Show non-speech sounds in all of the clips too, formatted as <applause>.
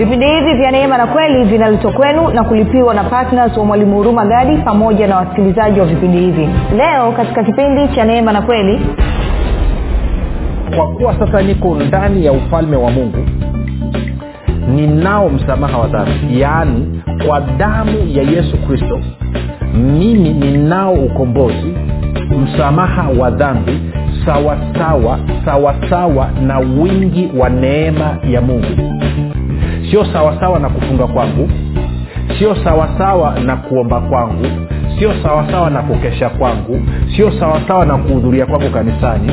vipindi hivi vya neema na kweli vinaletwa kwenu na kulipiwa na ptns wa mwalimu huruma gadi pamoja na wasikilizaji wa vipindi hivi. Leo katika kipindi cha neema na kweli kwa kuwa sasa niko ndani ya ufalme wa mungu ninao msamaha wa dhambi. Yaani kwa damu ya yesu kristo mimi ninao ukombozi msamaha wa dhambi sawasawa sawasawa na wingi wa neema ya mungu sio sawasawa na kufunga kwangu. Sio sawasawa na kuomba kwangu. Sio sawasawa na kukesha kwangu. Sio sawasawa na kuhudhuria kwangu kanisani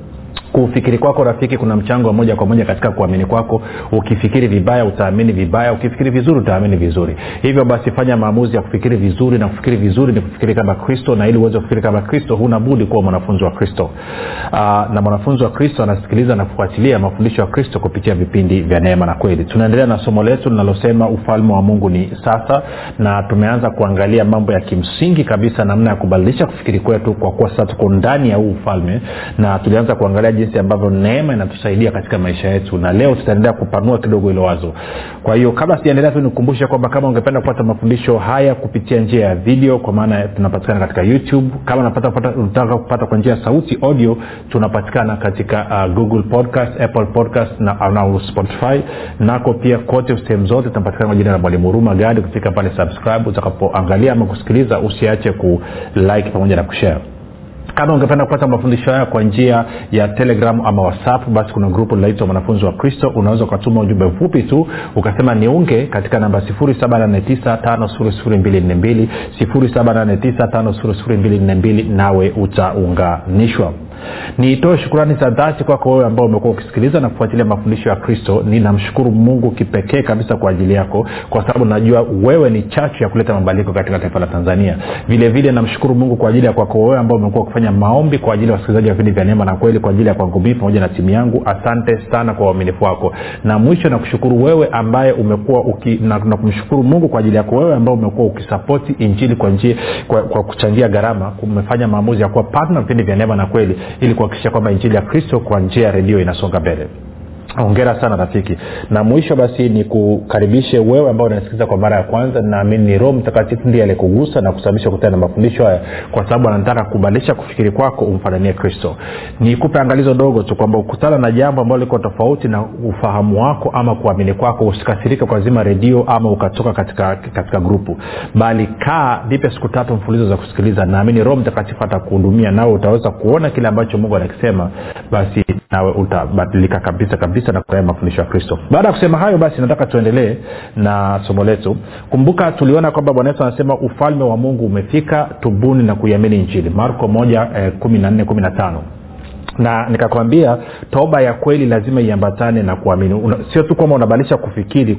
kufikiri kwako rafiki kuna mchango wa moja kwa moja katika kuamini kwako. Ukifikiri vibaya utaamini vibaya. Ukifikiri vizuri utaamini vizuri. Hivyo basi fanya maamuzi ya kufikiri vizuri na kufikiri vizuri ni kufikiri kama kristo na ili uweze kufikiri kama kristo huna budi kuwa mwanafunzi wa kristo. Aa, na mwanafunzi wa kristo anasikiliza na kufuatilia mafundisho ya kristo kupitia vipindi vya neema na kweli. Tunaendelea na somo letu linalosema ufalme wa mungu ni sasa na tumeanza kuangalia mambo ya kimsingi kabisa namna ya kubadilisha kufikiri kwetu kwa kuwa sasa tuko ndani ya huu ufalme na tulianza kuangalia jinsi ambavyo neema inatusaidia katika maisha yetu na leo tutaendelea kupanua kidogo hilo wazo. Kwa hiyo kabla sijaendelea tu nikukumbushe kwamba kama ungependa kupata mafundisho haya kupitia njia ya video kwa maana tunapatikana katika youtube. Kama unataka kupata kwa njia ya sauti audio tunapatikana katika uh, google podcast apple podcast na, na spotify. Nako pia kote sehemu zote tunapatikana kwa jina la mwalimu huruma gadi. Kufika pale subscribe utakapoangalia ama kusikiliza usiache kulike pamoja na kushare kama ungependa kupata mafundisho haya kwa njia ya telegram ama whatsapp basi kuna grupu linaitwa mwanafunzi wa kristo unaweza ukatuma ujumbe mfupi tu ukasema niunge katika namba 7895242 7895242 nawe utaunganishwa niitoe shukurani za dhati kwako wewe ambao umekuwa ukisikiliza na kufuatilia mafundisho ya kristo. Ninamshukuru mungu kipekee kabisa kwa ajili yako kwa sababu najua wewe ni chachu ya kuleta mabadiliko katika taifa la tanzania. Vile vile namshukuru mungu kwa ajili ya kwako wewe ambao umekuwa ukifanya maombi kwa ajili ya wasikilizaji wa vipindi vya neema na kweli kwa ajili ya kwangu mii pamoja na timu yangu. Asante sana kwa uaminifu wako. Na mwisho nakushukuru wewe ambaye umekuwa na, na mungu kwa ajili yako wewe ambao umekuwa ukisapoti injili kwa njia kwa, kwa kuchangia gharama. Umefanya maamuzi ya kuwa patna vipindi vya neema na kweli ili kuhakikisha kwamba injili ya kristo kwa njia ya redio inasonga mbele ongera sana rafiki. Na mwisho basi nikukaribishe wewe ambao unasikiliza kwa mara ya kwanza. Naamini ni roho mtakatifu ndiye alikugusa na kusababisha kutana na mafundisho haya kwa sababu anataka kubadilisha kufikiri kwako umfananie kristo. Nikupe angalizo dogo tu kwamba ukutana na jambo ambalo liko tofauti na ufahamu wako ama kuamini kwako usikasirike kwa zima redio ama ukatoka katika katika grupu. Bali kaa nipe siku tatu mfulizo za kusikiliza. Naamini roho mtakatifu atakuhudumia nawe utaweza kuona kile ambacho mungu anakisema basi nawe utabadilika kabisa kabisa na kufurahia mafundisho ya kristo. Baada ya kusema hayo basi nataka tuendelee na somo letu. Kumbuka tuliona kwamba bwana yesu anasema ufalme wa mungu umefika tubuni na kuiamini nchini marko 1 eh, kumi na nne kumi na nikakwambia toba ya kweli lazima iambatane na kuamini. Sio tu kwamba unabadilisha kufikiri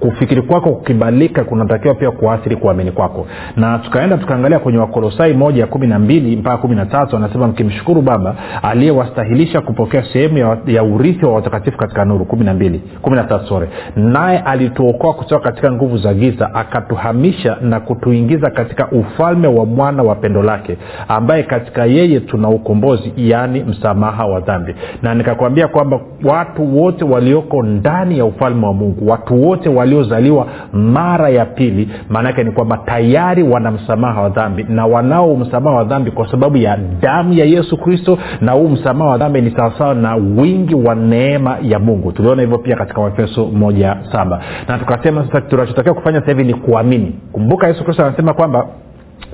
kufikiri kwako kukibadilika kunatakiwa pia kuathiri kuamini kwako. Na tukaenda tukaangalia kwenye wakolosai moja kumi na mbili mpaka kumi na tatu anasema mkimshukuru baba aliyewastahilisha kupokea sehemu ya, ya urithi wa watakatifu katika nuru. Kumi na mbili kumi na tatu sore naye alituokoa kutoka katika nguvu za giza akatuhamisha na kutuingiza katika ufalme wa mwana wa pendo lake ambaye katika yeye tuna ukombozi yaani msamaha wa dhambi. Na nikakwambia kwamba watu wote walioko ndani ya ufalme wa mungu watu wote waliozaliwa mara ya pili maanaake ni kwamba tayari wana msamaha wa dhambi. Na wanao msamaha wa dhambi kwa sababu ya damu ya yesu kristo na huu msamaha wa dhambi ni sawasawa na wingi wa neema ya mungu. Tuliona hivyo pia katika waefeso moja saba. Na tukasema sasa tunachotakiwa kufanya sasa hivi ni kuamini. Kumbuka yesu kristo anasema kwamba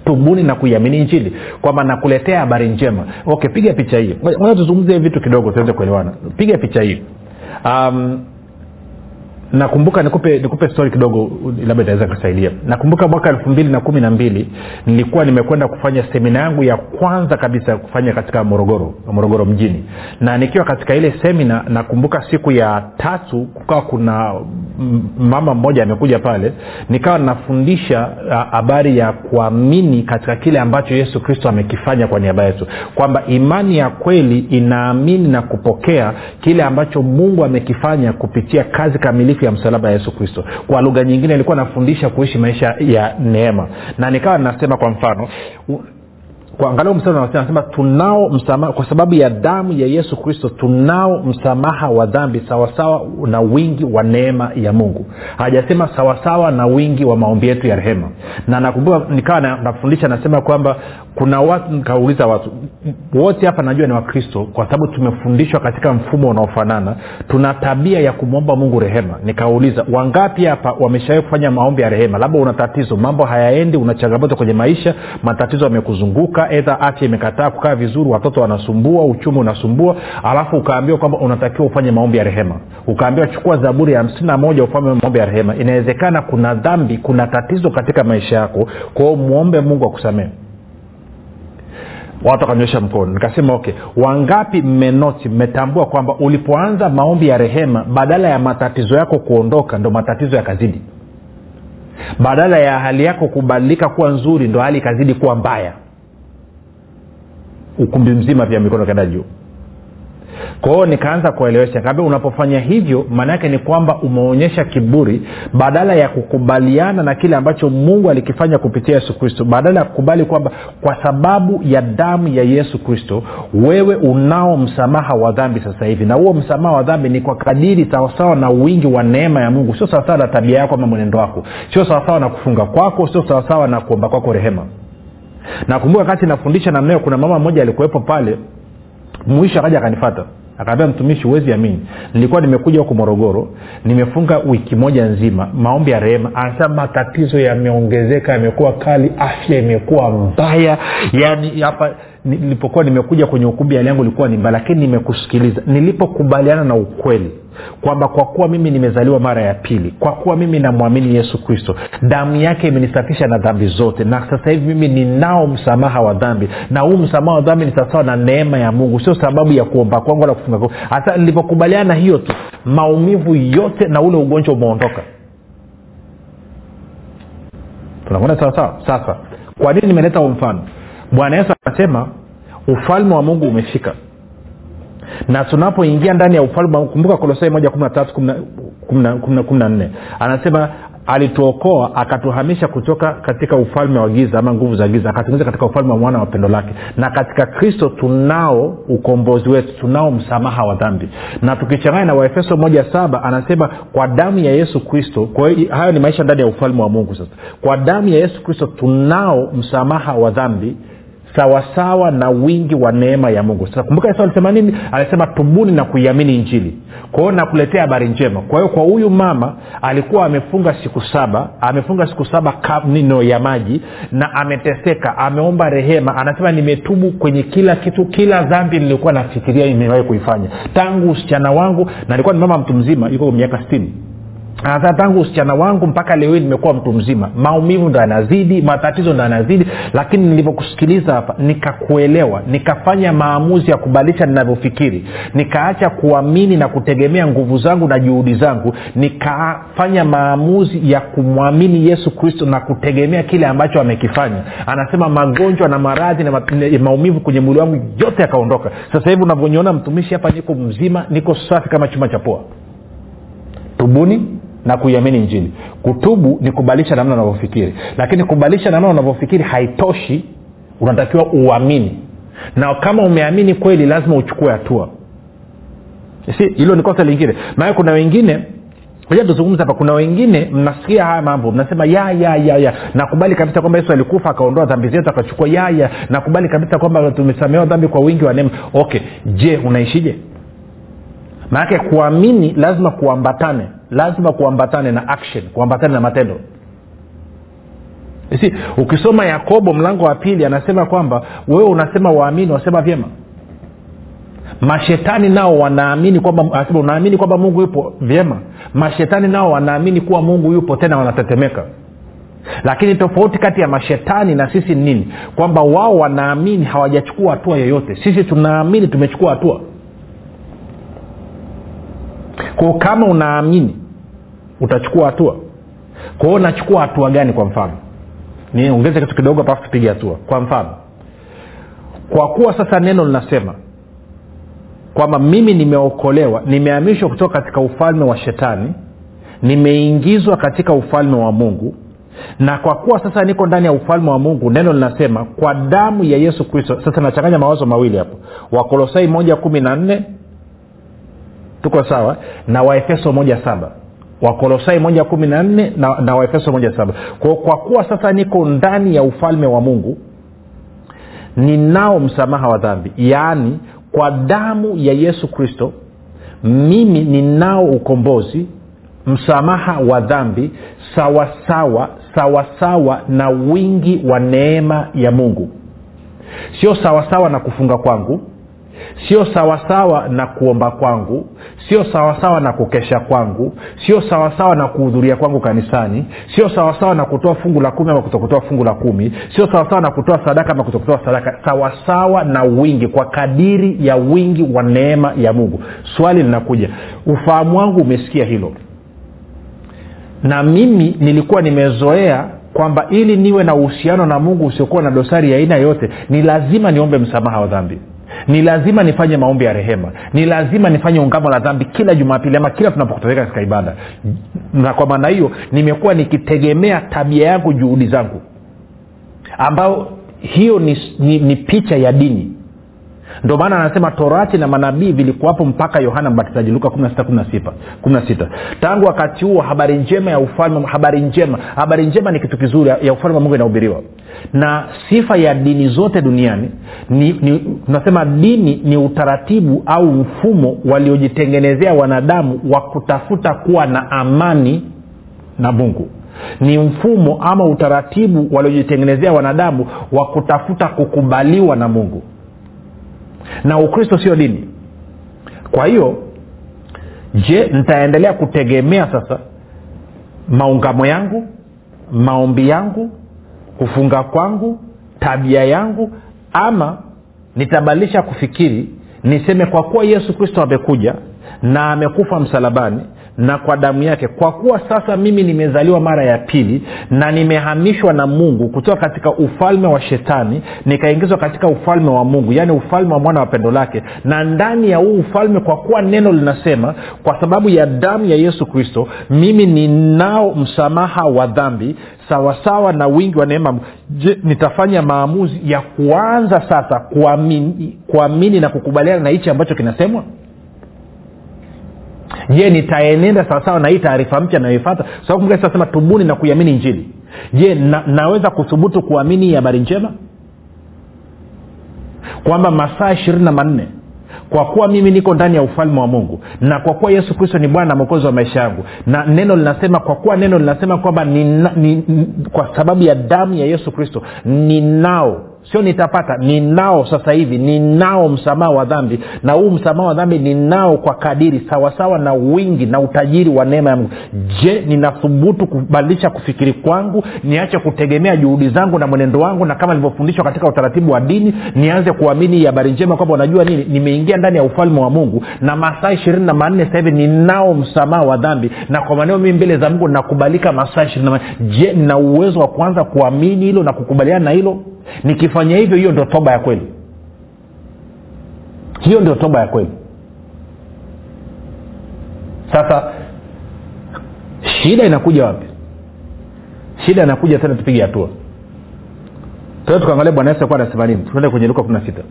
tubuni na kuiamini injili kwamba nakuletea habari njema. Okay piga picha hii. Moja tuzungumzie vitu kidogo tuweze kuelewana. Piga picha hii. Um, nakumbuka nikupe nikupe story kidogo labda itaweza kusaidia. Nakumbuka mwaka elfu mbili na kumi na mbili nilikuwa nimekwenda kufanya semina yangu ya kwanza kabisa kufanya katika morogoro morogoro mjini. Na nikiwa katika ile semina nakumbuka siku ya tatu kukawa kuna mama mmoja amekuja pale nikawa nafundisha habari ya kuamini katika kile ambacho yesu kristo amekifanya kwa niaba yetu. Kwamba imani ya kweli inaamini na kupokea kile ambacho mungu amekifanya kupitia kazi kamilifu ya msalaba ya yesu kristo. Kwa lugha nyingine ilikuwa nafundisha kuishi maisha ya neema. Na nikawa nasema kwa mfano kwa angalau mstari anasema tunao msamaha kwa sababu ya damu ya yesu kristo tunao msamaha wa dhambi sawasawa na wingi wa neema ya mungu. Hajasema sawasawa na wingi wa maombi yetu ya rehema. Na nakumbuka nikawa nafundisha nasema kwamba kuna watu nikauliza watu wote hapa najua ni wakristo kwa sababu tumefundishwa katika mfumo unaofanana tuna tabia ya kumwomba mungu rehema. Nikauliza wangapi hapa wameshawai kufanya maombi ya rehema? Labda una tatizo mambo hayaendi una changamoto kwenye maisha matatizo yamekuzunguka edha afya imekataa kukaa vizuri watoto wanasumbua uchumi unasumbua alafu ukaambiwa kwamba unatakiwa ufanye maombi ya rehema. Ukaambiwa chukua zaburi ya hamsini na moja ufanye maombi ya rehema. Inawezekana kuna dhambi kuna tatizo katika maisha yako kwao mwombe mungu akusamehe. Watu wakanyosha mkono. Nikasema okay wangapi mmenoti mmetambua kwamba ulipoanza maombi ya rehema badala ya matatizo yako kuondoka ndo matatizo yakazidi. Badala ya hali yako kubadilika kuwa nzuri ndo hali ikazidi kuwa mbaya ukumbi mzima pia mikono kaenda juu. Kwahio nikaanza kuelewesha. Kaambia unapofanya hivyo maana yake ni kwamba umeonyesha kiburi badala ya kukubaliana na kile ambacho mungu alikifanya kupitia yesu kristo. Badala ya kukubali kwamba kwa sababu ya damu ya yesu kristo wewe unao msamaha wa dhambi sasa hivi. Na huo msamaha wa dhambi ni kwa kadiri sawasawa na wingi wa neema ya mungu. Sio sawasawa na tabia yako ama mwenendo wako. Sio sawasawa na kufunga kwako. Sio sawasawa na kuomba kwako rehema nakumbuka wakati nafundisha namnao kuna mama mmoja alikuwepo pale mwisho akaja akanifata akaambia mtumishi huwezi amini. Nilikuwa nimekuja huku morogoro nimefunga wiki moja nzima maombi ya rehema. Anasema matatizo yameongezeka yamekuwa kali afya imekuwa mbaya. Yani hapa nilipokuwa nimekuja kwenye ukumbi hali yangu ilikuwa ni mbaya lakini nimekusikiliza. Nilipokubaliana na ukweli kwamba kwa kuwa mimi nimezaliwa mara ya pili kwa kuwa mimi namwamini yesu kristo damu yake imenisafisha na dhambi zote na sasa hivi mimi ninao msamaha wa dhambi na huu msamaha wa dhambi ni sawasawa na neema ya mungu sio sababu ya kuomba kwangu wala kufunga hasa nilipokubaliana na hiyo tu maumivu yote na ule ugonjwa umeondoka. Tunakwenda sawasawa sasa kwa nini nimeleta huu mfano? Bwana yesu anasema ufalme wa mungu umefika na tunapoingia ndani ya ufalme kumbuka kolosai moja kumi na tatu kumi na nne. Anasema alituokoa akatuhamisha kutoka katika ufalme wa giza ama nguvu za giza akatuingiza katika ufalme wa mwana wa pendo lake. Na katika kristo tunao ukombozi wetu tunao msamaha wa dhambi. Na tukichanganya na waefeso moja saba anasema kwa damu ya yesu kristo hayo ni maisha ndani ya ufalme wa mungu sasa. Kwa damu ya yesu kristo tunao msamaha wa dhambi sawasawa na wingi wa neema ya mungu. Sasa kumbuka yesu alisema nini? Alisema tubuni na kuiamini injili. Kwa hiyo nakuletea habari njema. Kwa hiyo kwa huyu mama alikuwa amefunga siku saba amefunga siku saba nino ya maji na ameteseka ameomba rehema. Anasema nimetubu kwenye kila kitu kila dhambi nilikuwa nafikiria imewahi kuifanya. Tangu usichana wangu na alikuwa ni mama mtu mzima yuko miaka stini anasema tangu usichana wangu mpaka leo hii nimekuwa mtu mzima. Maumivu ndo yanazidi matatizo ndo yanazidi lakini nilivyokusikiliza hapa nikakuelewa nikafanya maamuzi ya kubadilisha ninavyofikiri nikaacha kuamini na kutegemea nguvu zangu na juhudi zangu nikafanya maamuzi ya kumwamini yesu kristo na kutegemea kile ambacho amekifanya. Anasema magonjwa na maradhi na maumivu kwenye mwili wangu yote yakaondoka. Sasa hivi unavyoniona mtumishi hapa niko mzima niko safi kama chuma cha poa tubuni na kuiamini njili kutubu ni kubadilisha namna unavyofikiri. Lakini kubadilisha namna unavyofikiri haitoshi. Unatakiwa uamini. Na kama umeamini kweli lazima uchukue hatua. Hilo ni kosa lingine. Maana kuna wengine moja tuzungumza hapa. Kuna wengine mnasikia haya mambo mnasema ya ya ya ya. Nakubali kabisa kwamba yesu alikufa akaondoa dhambi zetu akachukua ya. Nakubali kabisa kwamba tumesamehewa dhambi kwa wingi wa neema. Okay je unaishije maanake kuamini lazima kuambatane lazima kuambatane na action kuambatane na matendo. Si ukisoma yakobo mlango wa pili anasema kwamba wewe unasema waamini wasema vyema. Mashetani nao wanaamini kwamba unaamini kwamba mungu yupo vyema. Mashetani nao wanaamini kuwa mungu yupo tena wanatetemeka. Lakini tofauti kati ya mashetani na sisi ni nini? Kwamba wao wanaamini hawajachukua hatua yoyote. Sisi tunaamini tumechukua hatua kwao kama unaamini utachukua hatua. Kwao hiyo unachukua hatua gani kwa mfano? Niongeze kitu kidogo alafu tupige hatua. Kwa mfano kwa kuwa sasa neno linasema kwamba mimi nimeokolewa nimehamishwa kutoka katika ufalme wa shetani nimeingizwa katika ufalme wa mungu na kwa kuwa sasa niko ndani ya ufalme wa mungu neno linasema kwa damu ya yesu kristo. Sasa nachanganya mawazo mawili hapo. Wakolosai moja kumi na nne tuko sawa? Na waefeso moja saba. Wakolosai moja kumi na nne na, waefeso moja saba. Kwa, kwa kuwa sasa niko ndani ya ufalme wa mungu ninao msamaha wa dhambi. Yaani kwa damu ya yesu kristo mimi ninao ukombozi msamaha wa dhambi sawasawa sawasawa na wingi wa neema ya mungu. Sio sawasawa na kufunga kwangu sio sawasawa na kuomba kwangu. Sio sawasawa na kukesha kwangu. Sio sawasawa na kuhudhuria kwangu kanisani. Sio sawasawa na kutoa fungu la kumi ama kutokutoa fungu la kumi. Sio sawasawa na kutoa sadaka ama kutokutoa sadaka. Sawasawa na wingi kwa kadiri ya wingi wa neema ya mungu. Swali linakuja ufahamu wangu umesikia hilo? Na mimi nilikuwa nimezoea kwamba ili niwe na uhusiano na mungu usiokuwa na dosari ya aina yoyote ni lazima niombe msamaha wa dhambi ni lazima nifanye maombi ya rehema. Ni lazima nifanye ungamo la dhambi kila jumapili ama kila tunapokutoleka katika ibada. Na kwa maana hiyo nimekuwa nikitegemea tabia yangu juhudi zangu. Ambayo hiyo ni, ni, ni picha ya dini ndio maana anasema torati na manabii vilikuwapo mpaka yohana mbatizaji luka 16 tangu wakati huo habari njema ya ufalme habari njema habari njema ni kitu kizuri ya ufalme wa mungu inahubiriwa. Na sifa ya dini zote duniani ni, tunasema dini ni utaratibu au mfumo waliojitengenezea wanadamu wa kutafuta kuwa na amani na mungu. Ni mfumo ama utaratibu waliojitengenezea wanadamu wa kutafuta kukubaliwa na mungu na ukristo sio dini. Kwa hiyo je nitaendelea kutegemea sasa maungamo yangu maombi yangu kufunga kwangu tabia yangu ama nitabadilisha kufikiri niseme kwa kuwa yesu kristo amekuja na amekufa msalabani na kwa damu yake. Kwa kuwa sasa mimi nimezaliwa mara ya pili na nimehamishwa na mungu kutoka katika ufalme wa shetani nikaingizwa katika ufalme wa mungu yaani ufalme wa mwana wa pendo lake. Na ndani ya huu ufalme kwa kuwa neno linasema kwa sababu ya damu ya yesu kristo mimi ninao msamaha wa dhambi sawasawa na wingi wa neema. Je nitafanya maamuzi ya kuanza sasa kuamini, kuamini na kukubaliana na hichi ambacho kinasemwa je nitaenenda sawasawa na hii taarifa mpya nayoifata sababu tubuni na kuiamini injili. Je na, naweza kuthubutu kuamini hii habari njema? Kwamba masaa ishirini na manne kwa kuwa mimi niko ndani ya ufalme wa mungu na kwa kuwa yesu kristo ni bwana na mwokozi wa maisha yangu na neno linasema kwa kuwa neno linasema kwamba kwa sababu ya damu ya yesu kristo ninao sio nitapata ninao sasa hivi ninao msamaha wa dhambi. Na huu msamaha wa dhambi ninao kwa kadiri sawasawa na wingi na utajiri wa neema ya mungu. Je ninathubutu kubadilisha kufikiri kwangu niache kutegemea juhudi zangu na mwenendo wangu na kama nilivyofundishwa katika utaratibu wa dini nianze kuamini hii habari njema kwamba unajua nini? Nimeingia ndani ya ufalme wa mungu na masaa ishirini na manne sasa hivi ninao msamaha wa dhambi. Na kwa maneo mii mbele za mungu nakubalika masaa ishirini na manne. Je nina uwezo wa kuanza kuamini hilo na kukubaliana na hilo nikifanya hivyo hiyo ndio toba ya kweli. Hiyo ndio toba ya kweli. Sasa shida inakuja wapi? Shida inakuja tena tupige hatua. Tuee tukaangalia bwana yesu alikuwa anasema nini. Tuende kwenye luka kumi na sita.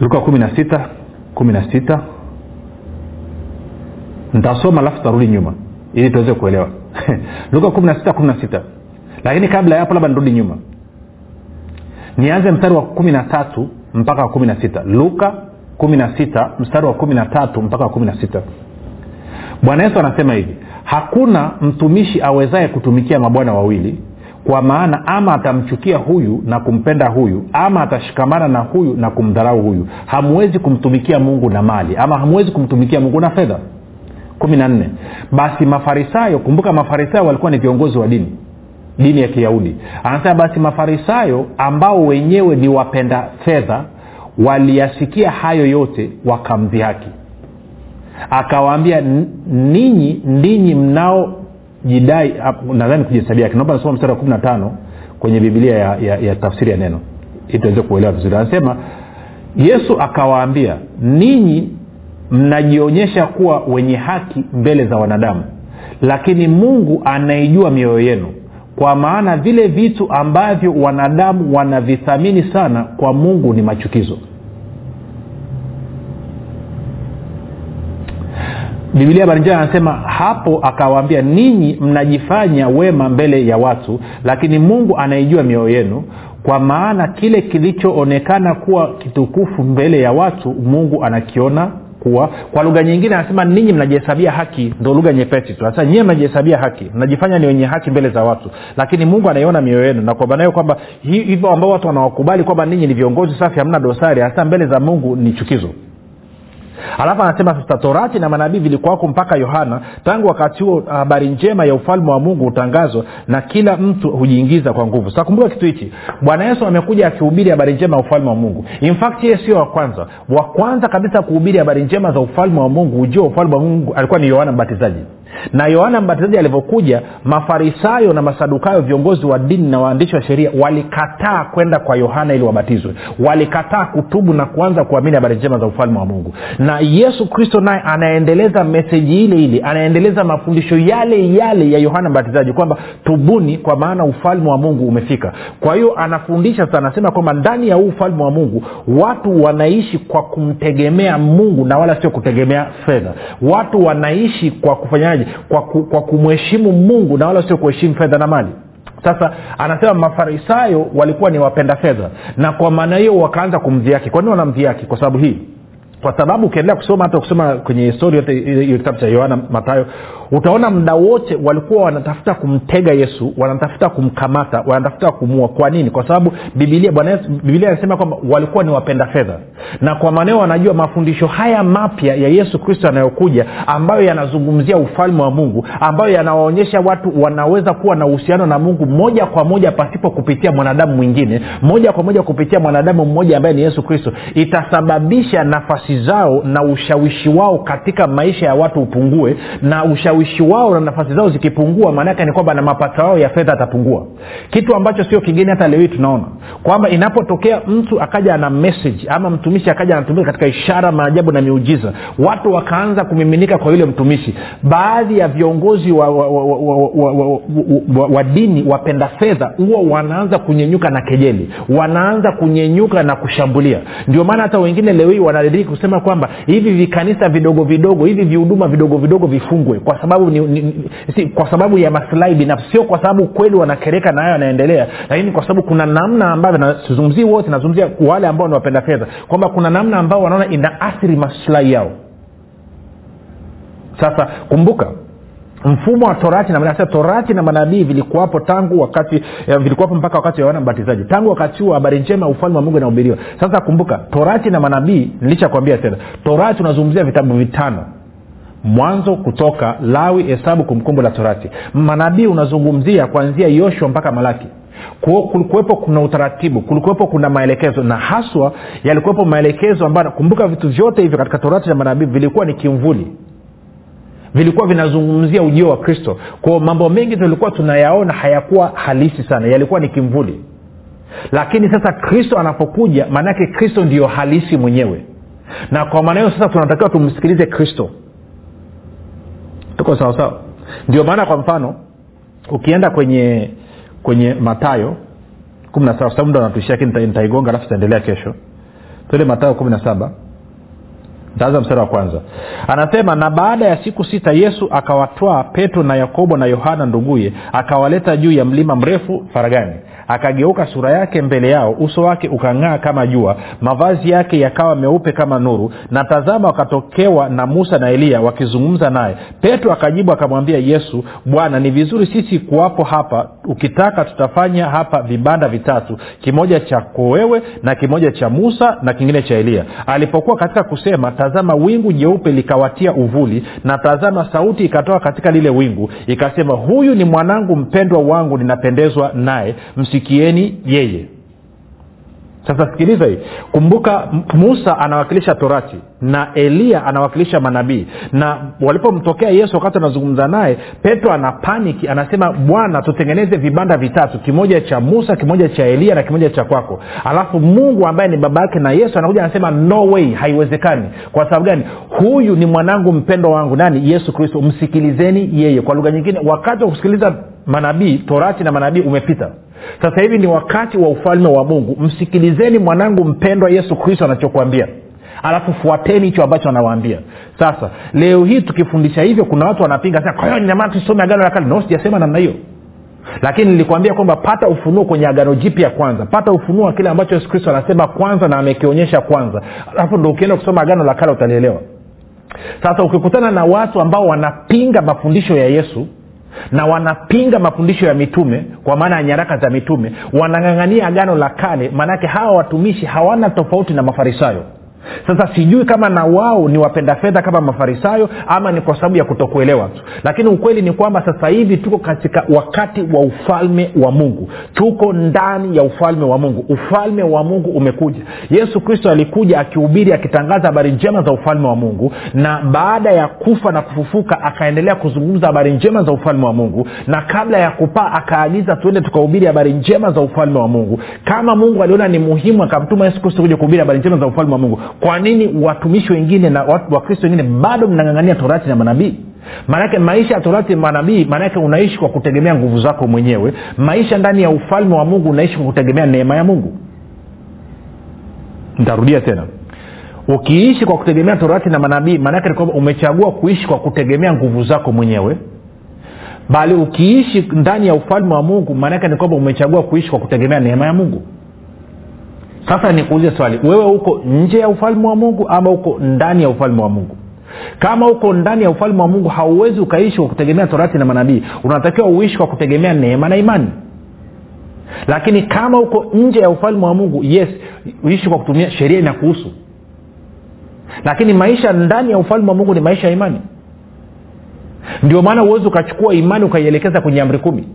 Luka kumi na sita kumi na sita. Ntasoma alafu tutarudi nyuma ili tuweze kuelewa. <laughs> Luka kumi na sita kumi na sita lakini kabla ya hapo labda nirudi nyuma. Nianze mstari wa kumi na tatu mpaka wa kumi na sita luka kumi na sita mstari wa kumi na tatu mpaka wa kumi na sita bwana yesu anasema hivi hakuna mtumishi awezaye kutumikia mabwana wawili kwa maana ama atamchukia huyu na kumpenda huyu ama atashikamana na huyu na kumdharau huyu. Hamwezi kumtumikia mungu na mali ama hamwezi kumtumikia mungu na fedha. Kumi na nne basi mafarisayo kumbuka mafarisayo walikuwa ni viongozi wa dini dini ya kiyahudi. Anasema basi mafarisayo ambao wenyewe ni wapenda fedha waliyasikia hayo yote wakamdhihaki. Akawaambia ninyi ndinyi mnao jidai nadhani kujihesabia yake naomba nasoma mstari wa kumi na tano kwenye bibilia ya, ya, ya tafsiri ya neno ili tuweze kuelewa vizuri. Anasema yesu akawaambia ninyi mnajionyesha kuwa wenye haki mbele za wanadamu lakini mungu anaijua mioyo yenu kwa maana vile vitu ambavyo wanadamu wanavithamini sana kwa mungu ni machukizo. Bibilia habari anasema hapo akawaambia ninyi mnajifanya wema mbele ya watu lakini mungu anaijua mioyo yenu. Kwa maana kile kilichoonekana kuwa kitukufu mbele ya watu mungu anakiona kuwa kwa lugha nyingine anasema ninyi mnajihesabia haki ndo lugha nyepesi tu. Sasa nyie mnajihesabia haki mnajifanya ni wenye haki mbele za watu. Lakini mungu anaiona mioyo yenu na kwa maana kwamba hivyo ambao watu wanawakubali kwamba ninyi ni viongozi safi hamna dosari hasa mbele za mungu ni chukizo alafu anasema sasa torati na manabii vilikuwako mpaka yohana. Tangu wakati huo habari njema ya ufalme wa mungu hutangazwa na kila mtu hujiingiza kwa nguvu. Sasa kitu hichi. Bwana yesu amekuja akihubiri habari njema ya ufalme wa mungu. In fact yeye sio wa kwanza. Wa kwanza kabisa kuhubiri habari njema za ufalme wa mungu. Ujio wa ufalme wa mungu alikuwa ni yohana mbatizaji na yohana mbatizaji alivyokuja mafarisayo na masadukayo viongozi wa dini na waandishi wa sheria walikataa kwenda kwa yohana ili wabatizwe. Walikataa kutubu na kuanza kuamini habari njema za ufalme wa mungu. Na yesu kristo naye anaendeleza meseji ile ile anaendeleza mafundisho yale yale ya yohana mbatizaji kwamba tubuni kwa maana ufalme wa mungu umefika. Kwa hiyo anafundisha sasa anasema kwamba ndani ya huu ufalme wa mungu watu wanaishi kwa kumtegemea mungu na wala sio kutegemea fedha. Watu wanaishi kwa kufanyaje kwa, ku, kwa kumheshimu mungu na wala sio kuheshimu fedha na mali. Sasa anasema mafarisayo walikuwa ni wapenda fedha na kwa maana hiyo wakaanza kumdhiaki. Kwa nini wanamdhiaki? Kwa sababu hii. Kwa sababu ukiendelea kusoma hata kusoma kwenye histori yote ile kitabu cha yohana matayo utaona mda wote walikuwa wanatafuta kumtega yesu wanatafuta kumkamata wanatafuta kumua kwa nini? Kwa sababu bibilia bwana kwamba walikuwa ni wapenda fedha. Na kwa maneo wanajua mafundisho haya mapya ya yesu kristo yanayokuja ambayo yanazungumzia ufalme wa mungu ambayo yanawaonyesha watu wanaweza kuwa na uhusiano na mungu moja kwa moja pasipo kupitia mwanadamu mwingine moja kwa moja kupitia mwanadamu mmoja ambaye ni yesu kristo itasababisha nafasi zao na ushawishi wao katika maisha ya watu upungue na ushawishi wao na nafasi zao zikipungua maanaake ni kwamba na mapato yao ya fedha atapungua kitu ambacho sio kigeni hata leo hii tunaona kwamba inapotokea mtu akaja ana message ama mtumishi akaja anatumika katika ishara maajabu na miujiza watu wakaanza kumiminika kwa yule mtumishi. Baadhi ya viongozi wa, wa, wa, wa, wa, wa, wa, wa dini wapenda fedha huwa wanaanza kunyenyuka na kejeli wanaanza kunyenyuka na kushambulia. Ndio maana hata wengine leo hii wanadiriki kusema kwamba hivi vikanisa vidogo vidogo hivi vihuduma vidogo vidogo vifungwe kwa sababu ni, ni, si, kwa sababu ya maslahi binafsi sio kwa sababu kweli wanakereka na hayo yanaendelea lakini kwa sababu kuna namna ambavyo sizungumzii wote nazungumzia wale ambao ni fedha kwamba kuna namna ambao wanaona inaathiri maslahi yao. Sasa kumbuka mfumo wa torati na torati na manabii vilikuwapo tangu wakati vilikuwapo mpaka wakati wa yohana mbatizaji tangu wakati huo habari njema ya ufalme wa mungu inahubiriwa. Sasa kumbuka torati na manabii nilishakwambia tena torati unazungumzia vitabu vitano mwanzo kutoka lawi hesabu kumkumbu la torati. Manabii unazungumzia kuanzia yoshua mpaka malaki. Kulikuwepo kuna utaratibu kulikuwepo kuna maelekezo na haswa yalikuwepo maelekezo ambayo kumbuka vitu vyote hivyo katika torati na manabii vilikuwa ni kimvuli. Vilikuwa vinazungumzia ujio wa kristo. Kwao mambo mengi tulikuwa tunayaona hayakuwa halisi sana yalikuwa ni kimvuli. Lakini sasa kristo anapokuja maanaake kristo ndiyo halisi mwenyewe. Na kwa maana hiyo sasa tunatakiwa tumsikilize kristo tuko sawasawa ndio maana kwa mfano ukienda kwenye kwenye matayo kumi na saba sababu ndo anatuishia lakini nitaigonga alafu itaendelea kesho. Tuende matayo kumi na saba taanza mstari wa kwanza. Anasema na baada ya siku sita yesu akawatwaa petro na yakobo na yohana nduguye akawaleta juu ya mlima mrefu faragani akageuka sura yake mbele yao uso wake ukang'aa kama jua mavazi yake yakawa meupe kama nuru na tazama wakatokewa na musa na eliya wakizungumza naye. Petro akajibu akamwambia yesu bwana ni vizuri sisi kuwapo hapa ukitaka tutafanya hapa vibanda vitatu kimoja chako wewe na kimoja cha musa na kingine cha eliya. Alipokuwa katika kusema tazama wingu jeupe likawatia uvuli na tazama sauti ikatoka katika lile wingu ikasema huyu ni mwanangu mpendwa wangu ninapendezwa naye msikieni yeye. Sasa sikiliza hii. Kumbuka musa anawakilisha torati na eliya anawakilisha manabii. Na walipomtokea yesu wakati anazungumza naye petro ana paniki anasema bwana tutengeneze vibanda vitatu kimoja cha musa kimoja cha eliya na kimoja cha kwako. Alafu mungu ambaye ni baba yake na yesu anakuja anasema no way haiwezekani. Kwa sababu gani? Huyu ni mwanangu mpendo wangu nani? Yesu kristo. Msikilizeni yeye. Kwa lugha nyingine wakati wa kusikiliza manabii torati na manabii umepita sasa hivi ni wakati wa ufalme wa mungu. Msikilizeni mwanangu mpendwa yesu kristo anachokuambia. Alafu fuateni hicho ambacho anawaambia. Sasa leo hii tukifundisha hivyo kuna watu wanapinga jamaa tusome agano la kale. No sijasema namna hiyo. Lakini nilikwambia kwamba pata ufunuo kwenye agano jipya kwanza. Pata ufunuo wa kile ambacho yesu kristo anasema kwanza na amekionyesha kwanza. Alafu ndo ukienda kusoma agano la kale utalielewa. Sasa ukikutana na watu ambao wanapinga mafundisho ya yesu na wanapinga mafundisho ya mitume kwa maana ya nyaraka za mitume wanang'ang'ania agano la kale maanake hawa watumishi hawana tofauti na mafarisayo sasa sijui kama na wao ni wapenda fedha kama mafarisayo ama ni kwa sababu ya kutokuelewa tu. Lakini ukweli ni kwamba sasa hivi tuko katika wakati wa ufalme wa mungu. Tuko ndani ya ufalme wa mungu. Ufalme wa mungu umekuja. Yesu kristo alikuja akihubiri akitangaza habari njema za ufalme wa mungu na baada ya kufa na kufufuka akaendelea kuzungumza habari njema za ufalme wa mungu na kabla ya kupaa akaagiza tuende tukahubiri habari njema za ufalme wa mungu. Kama mungu aliona ni muhimu akamtuma yesu kristo kuja kuhubiri habari njema za ufalme wa mungu kwa nini watumishi wengine na wakristo wengine bado mnang'ang'ania torati na manabii? Maanake maisha ya torati manabii maanake unaishi kwa kutegemea nguvu zako mwenyewe. Maisha ndani ya ufalme wa mungu unaishi kwa kutegemea neema ya mungu. Ntarudia tena. Ukiishi kwa kutegemea torati na manabii maanake ni kwamba umechagua kuishi kwa kutegemea nguvu zako mwenyewe. Bali ukiishi ndani ya ufalme wa mungu maanake ni kwamba umechagua kuishi kwa kutegemea neema ya mungu sasa nikuulize swali wewe uko nje ya ufalme wa mungu ama uko ndani ya ufalme wa mungu? Kama uko ndani ya ufalme wa mungu hauwezi ukaishi kwa kutegemea torati na manabii. Unatakiwa uishi kwa kutegemea neema na imani. Lakini kama uko nje ya ufalme wa mungu yes uishi kwa kutumia sheria inakuhusu lakini maisha ndani ya ufalme wa mungu ni maisha ya imani. Ndio maana huwezi ukachukua imani ukaielekeza kwenye amri kumi.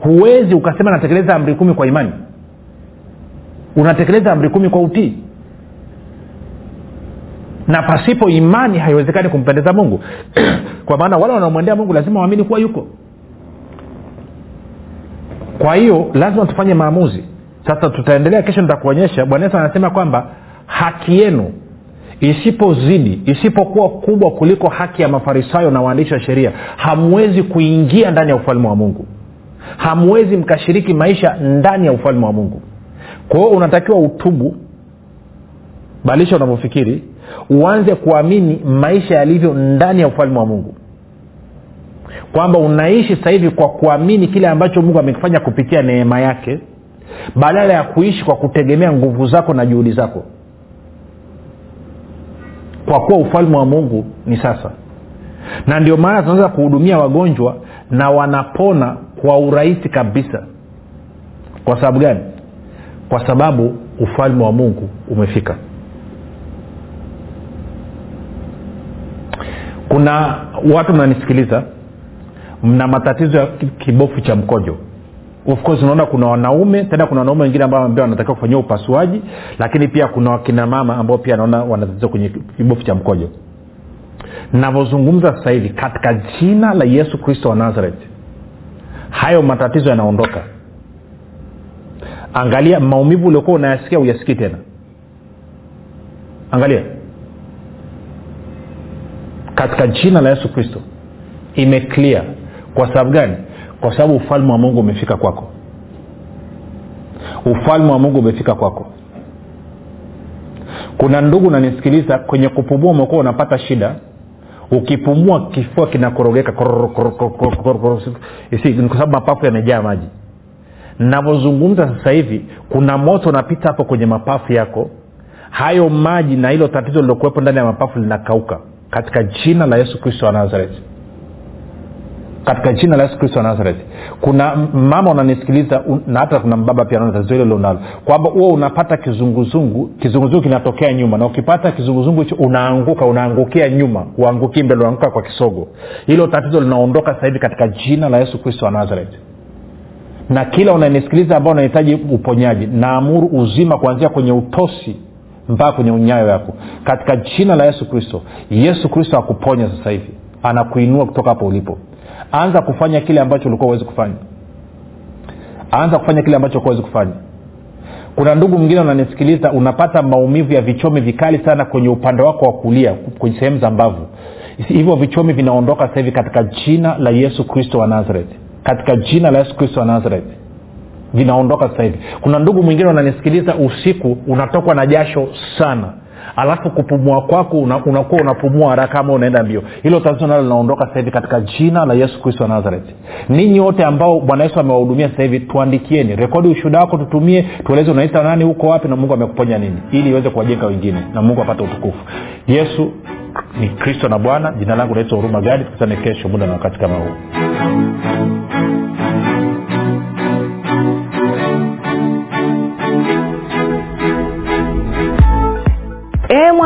Huwezi ukasema natekeleza amri kumi kwa imani unatekeleza amri kumi kwa utii. Na pasipo imani haiwezekani kumpendeza mungu. <clears throat> Kwa maana wale wanaomwendea mungu lazima waamini kuwa yuko. Kwa hiyo lazima tufanye maamuzi. Sasa tutaendelea kesho nitakuonyesha. Bwana yesu anasema kwamba haki yenu isipozidi isipokuwa kubwa kuliko haki ya mafarisayo na waandishi wa sheria hamwezi kuingia ndani ya ufalme wa mungu. Hamwezi mkashiriki maisha ndani ya ufalme wa mungu kwa hiyo unatakiwa utubu badilisha unavyofikiri uanze kuamini maisha yalivyo ndani ya ufalme wa mungu. Kwamba unaishi sasa hivi kwa kuamini kile ambacho mungu amekifanya kupitia neema yake badala ya kuishi kwa kutegemea nguvu zako na juhudi zako. Kwa kuwa ufalme wa mungu ni sasa. Na ndio maana tunaweza kuhudumia wagonjwa na wanapona kwa urahisi kabisa. Kwa sababu gani kwa sababu ufalme wa mungu umefika. Kuna watu mnanisikiliza mna matatizo ya kibofu cha mkojo. Of course unaona kuna wanaume tena kuna wanaume wengine ambao ambao wanatakiwa kufanyia upasuaji lakini pia kuna wakina mama ambao pia naona wanatatizo kwenye kibofu cha mkojo. Navyozungumza sasa hivi katika jina la yesu kristo wa nazareth hayo matatizo yanaondoka angalia maumivu uliokuwa unayasikia uyasikii tena. Angalia. Katika jina la yesu kristo imeklia kwa sababu gani? Kwa sababu ufalme wa mungu umefika kwako. Ufalme wa mungu umefika kwako. Kuna ndugu nanisikiliza kwenye kupumua umekuwa unapata shida. Ukipumua kifua kinakorogeka kwa sababu mapafu yamejaa maji navyozungumza sasa hivi kuna moto unapita hapo kwenye mapafu yako. Hayo maji na hilo tatizo lilokuwepo ndani ya mapafu linakauka. Katika jina la yesu kristo wa nazareti katika jina la yesu kristo wa nazareti kuna mama unanisikiliza un, na hata kuna mbaba pia naona tatizo hilo lilonalo kwamba huo unapata kizunguzungu kizunguzungu kinatokea nyuma na ukipata kizunguzungu hicho unaanguka unaangukia nyuma uangukii mbele unaanguka kwa kisogo. Hilo tatizo linaondoka sasa hivi katika jina la yesu kristo wa nazareti na kila unanisikiliza ambao unahitaji uponyaji naamuru uzima kuanzia kwenye utosi mpaka kwenye unyayo yako katika jina la yesu kristo yesu kristo akuponya sasa hivi. Anakuinua kutoka hapo ulipo. Anza kufanya kile ambacho ulikuwa uwezi kufanya. Anza kufanya kile ambacho huwezi kufanya. Kuna ndugu mwingine unanisikiliza unapata maumivu ya vichomi vikali sana kwenye upande wako wa kulia kwenye sehemu za mbavu. Hivyo vichomi vinaondoka sasa hivi katika jina la yesu kristo wa nazareth katika jina la yesu kristo wa nazareti vinaondoka sasa hivi. Kuna ndugu mwingine unanisikiliza usiku unatokwa na jasho sana. Alafu kupumua kwako unakuwa una unapumua haraka ama unaenda mbio. Hilo tatizo nalo linaondoka sasa hivi katika jina la yesu kristo wa nazareti ninyi wote ambao bwana yesu amewahudumia sasa hivi tuandikieni. Rekodi ushuhuda wako tutumie tueleze unaita nani huko wapi na mungu amekuponya nini ili iweze kuwajenga wengine na mungu apate utukufu. Yesu ni kristo na bwana. Jina langu naitwa huruma gadi. Tukutane kesho muda na wakati kama huu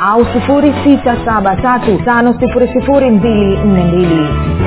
au 6735242